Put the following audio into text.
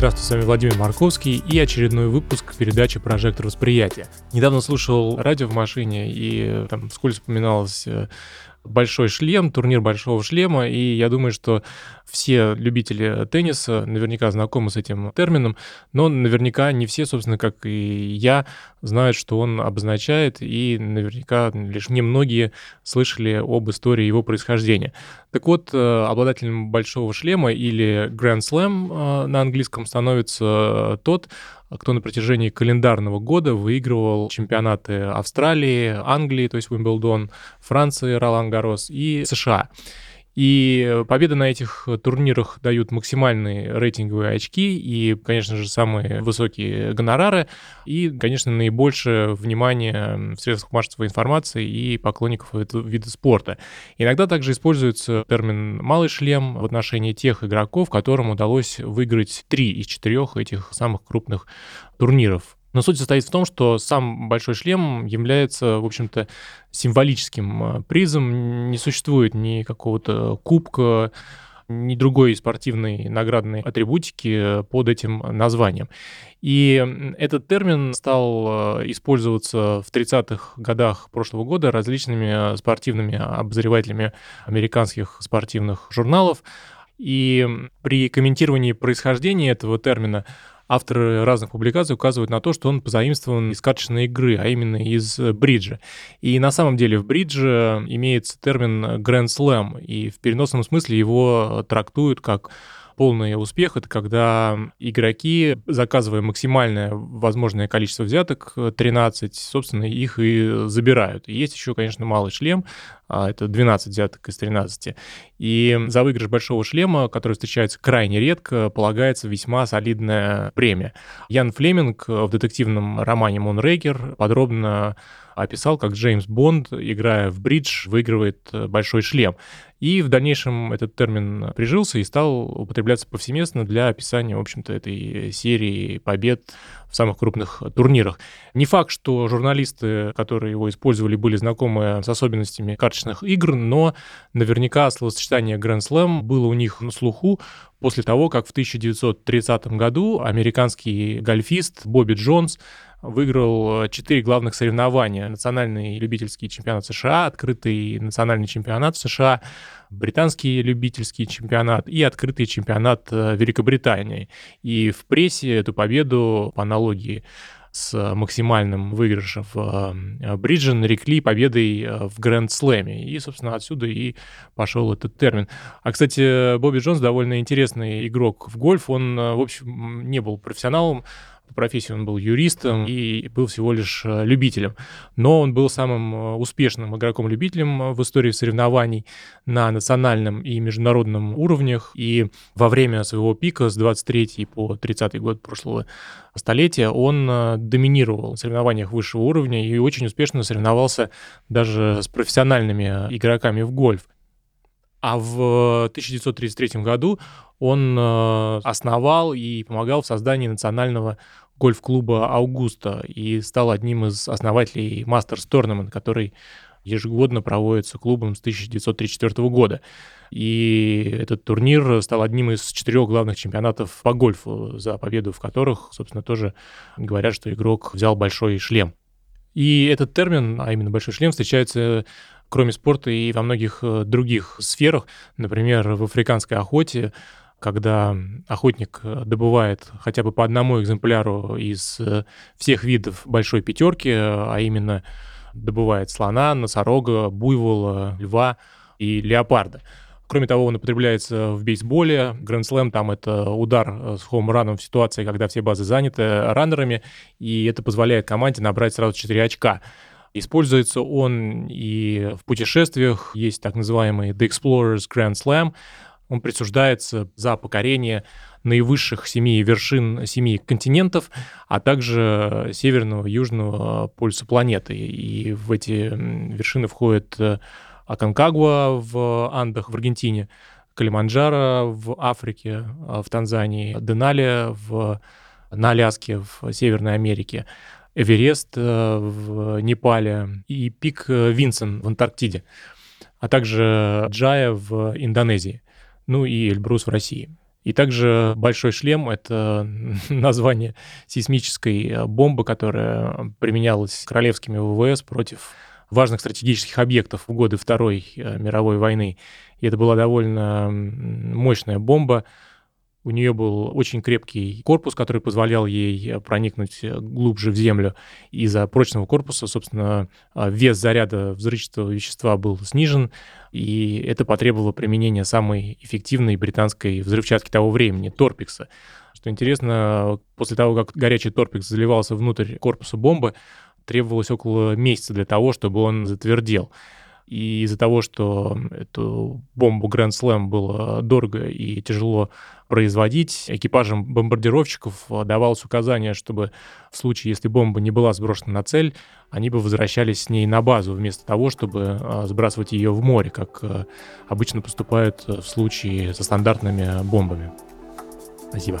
Здравствуйте, с вами Владимир Марковский и очередной выпуск передачи «Прожектор восприятия». Недавно слушал радио в машине, и там вскользь вспоминалось э, большой шлем, турнир большого шлема, и я думаю, что все любители тенниса наверняка знакомы с этим термином, но наверняка не все, собственно, как и я, знают, что он обозначает, и наверняка лишь немногие слышали об истории его происхождения. Так вот, э, обладателем большого шлема или Grand Slam э, на английском становится тот, кто на протяжении календарного года выигрывал чемпионаты Австралии, Англии, то есть Уимблдон, Франции, Ролан Гарос и США. И победы на этих турнирах дают максимальные рейтинговые очки и, конечно же, самые высокие гонорары и, конечно, наибольшее внимание в средствах массовой информации и поклонников этого вида спорта. Иногда также используется термин «малый шлем» в отношении тех игроков, которым удалось выиграть три из четырех этих самых крупных турниров но суть состоит в том, что сам большой шлем является, в общем-то, символическим э, призом. Не существует ни какого-то кубка, ни другой спортивной наградной атрибутики под этим названием. И этот термин стал э, использоваться в 30-х годах прошлого года различными спортивными обозревателями американских спортивных журналов. И при комментировании происхождения этого термина авторы разных публикаций указывают на то, что он позаимствован из карточной игры, а именно из бриджа. И на самом деле в бридже имеется термин Grand Slam, и в переносном смысле его трактуют как полный успех — это когда игроки, заказывая максимальное возможное количество взяток, 13, собственно, их и забирают. И есть еще, конечно, малый шлем, а, это 12 взяток из 13. И за выигрыш большого шлема, который встречается крайне редко, полагается весьма солидная премия. Ян Флеминг в детективном романе «Мунрейкер» подробно описал, как Джеймс Бонд, играя в бридж, выигрывает э, большой шлем. И в дальнейшем этот термин прижился и стал употребляться повсеместно для описания, в общем-то, этой серии побед в самых крупных турнирах. Не факт, что журналисты, которые его использовали, были знакомы с особенностями карточных игр, но наверняка словосочетание Grand Slam было у них на слуху после того, как в 1930 году американский гольфист Бобби Джонс выиграл четыре главных соревнования. Национальный любительский чемпионат США, открытый национальный чемпионат США, британский любительский чемпионат и открытый чемпионат э, Великобритании. И в прессе эту победу, по аналогии с максимальным выигрышем в э, бридже нарекли победой э, в Гранд-слэме. И, собственно, отсюда и пошел этот термин. А, кстати, Бобби Джонс довольно интересный игрок в гольф. Он, в общем, не был профессионалом, по профессии он был юристом и был всего лишь э, любителем. Но он был самым э, успешным игроком-любителем э, в истории соревнований на национальном и международном уровнях. И во время своего пика с 23 по 30 год прошлого столетия он доминировал в соревнованиях высшего уровня и очень успешно соревновался даже с профессиональными игроками в гольф. А в 1933 году он э, основал и помогал в создании национального гольф-клуба «Аугуста» и стал одним из основателей Masters Tournament, который ежегодно проводится клубом с 1934 года. И этот турнир стал одним из четырех главных чемпионатов по гольфу, за победу в которых, собственно, тоже говорят, что игрок взял большой шлем. И этот термин, а именно большой шлем, встречается кроме спорта и во многих э, других сферах. Например, в африканской охоте когда охотник э, добывает хотя бы по одному экземпляру из э, всех видов большой пятерки, а именно добывает слона, носорога, буйвола, льва и леопарда. Кроме того, он употребляется в бейсболе. Гранд Слэм там это удар с хоум-раном в ситуации, когда все базы заняты раннерами, и это позволяет команде набрать сразу 4 очка. Используется он и в путешествиях. Есть так называемый The Explorer's Grand Slam. Он присуждается за покорение наивысших семи вершин семи континентов, а также северного и южного полюса планеты. И в эти вершины входят Аконкагуа в Андах в Аргентине, Калиманджаро в Африке, в Танзании, Денали в, на Аляске в Северной Америке, Эверест в Непале и пик Винсен в Антарктиде, а также Джая в Индонезии, ну и Эльбрус в России. И также большой шлем — это название сейсмической бомбы, которая применялась королевскими ВВС против важных стратегических объектов в годы Второй э, мировой войны. И это была довольно мощная бомба. У нее был очень крепкий корпус, который позволял ей проникнуть глубже в землю. Из-за прочного корпуса, собственно, вес заряда взрывчатого вещества был снижен, и это потребовало применения самой эффективной британской взрывчатки того времени — торпикса. Что интересно, после того, как горячий торпикс заливался внутрь корпуса бомбы, требовалось около месяца для того, чтобы он затвердел. И из-за того, что эту бомбу Grand Slam было дорого и тяжело производить, экипажам бомбардировщиков давалось указание, чтобы в случае, если бомба не была сброшена на цель, они бы возвращались с ней на базу, вместо того, чтобы а, сбрасывать ее в море, как а, обычно поступают в случае со стандартными бомбами. Спасибо.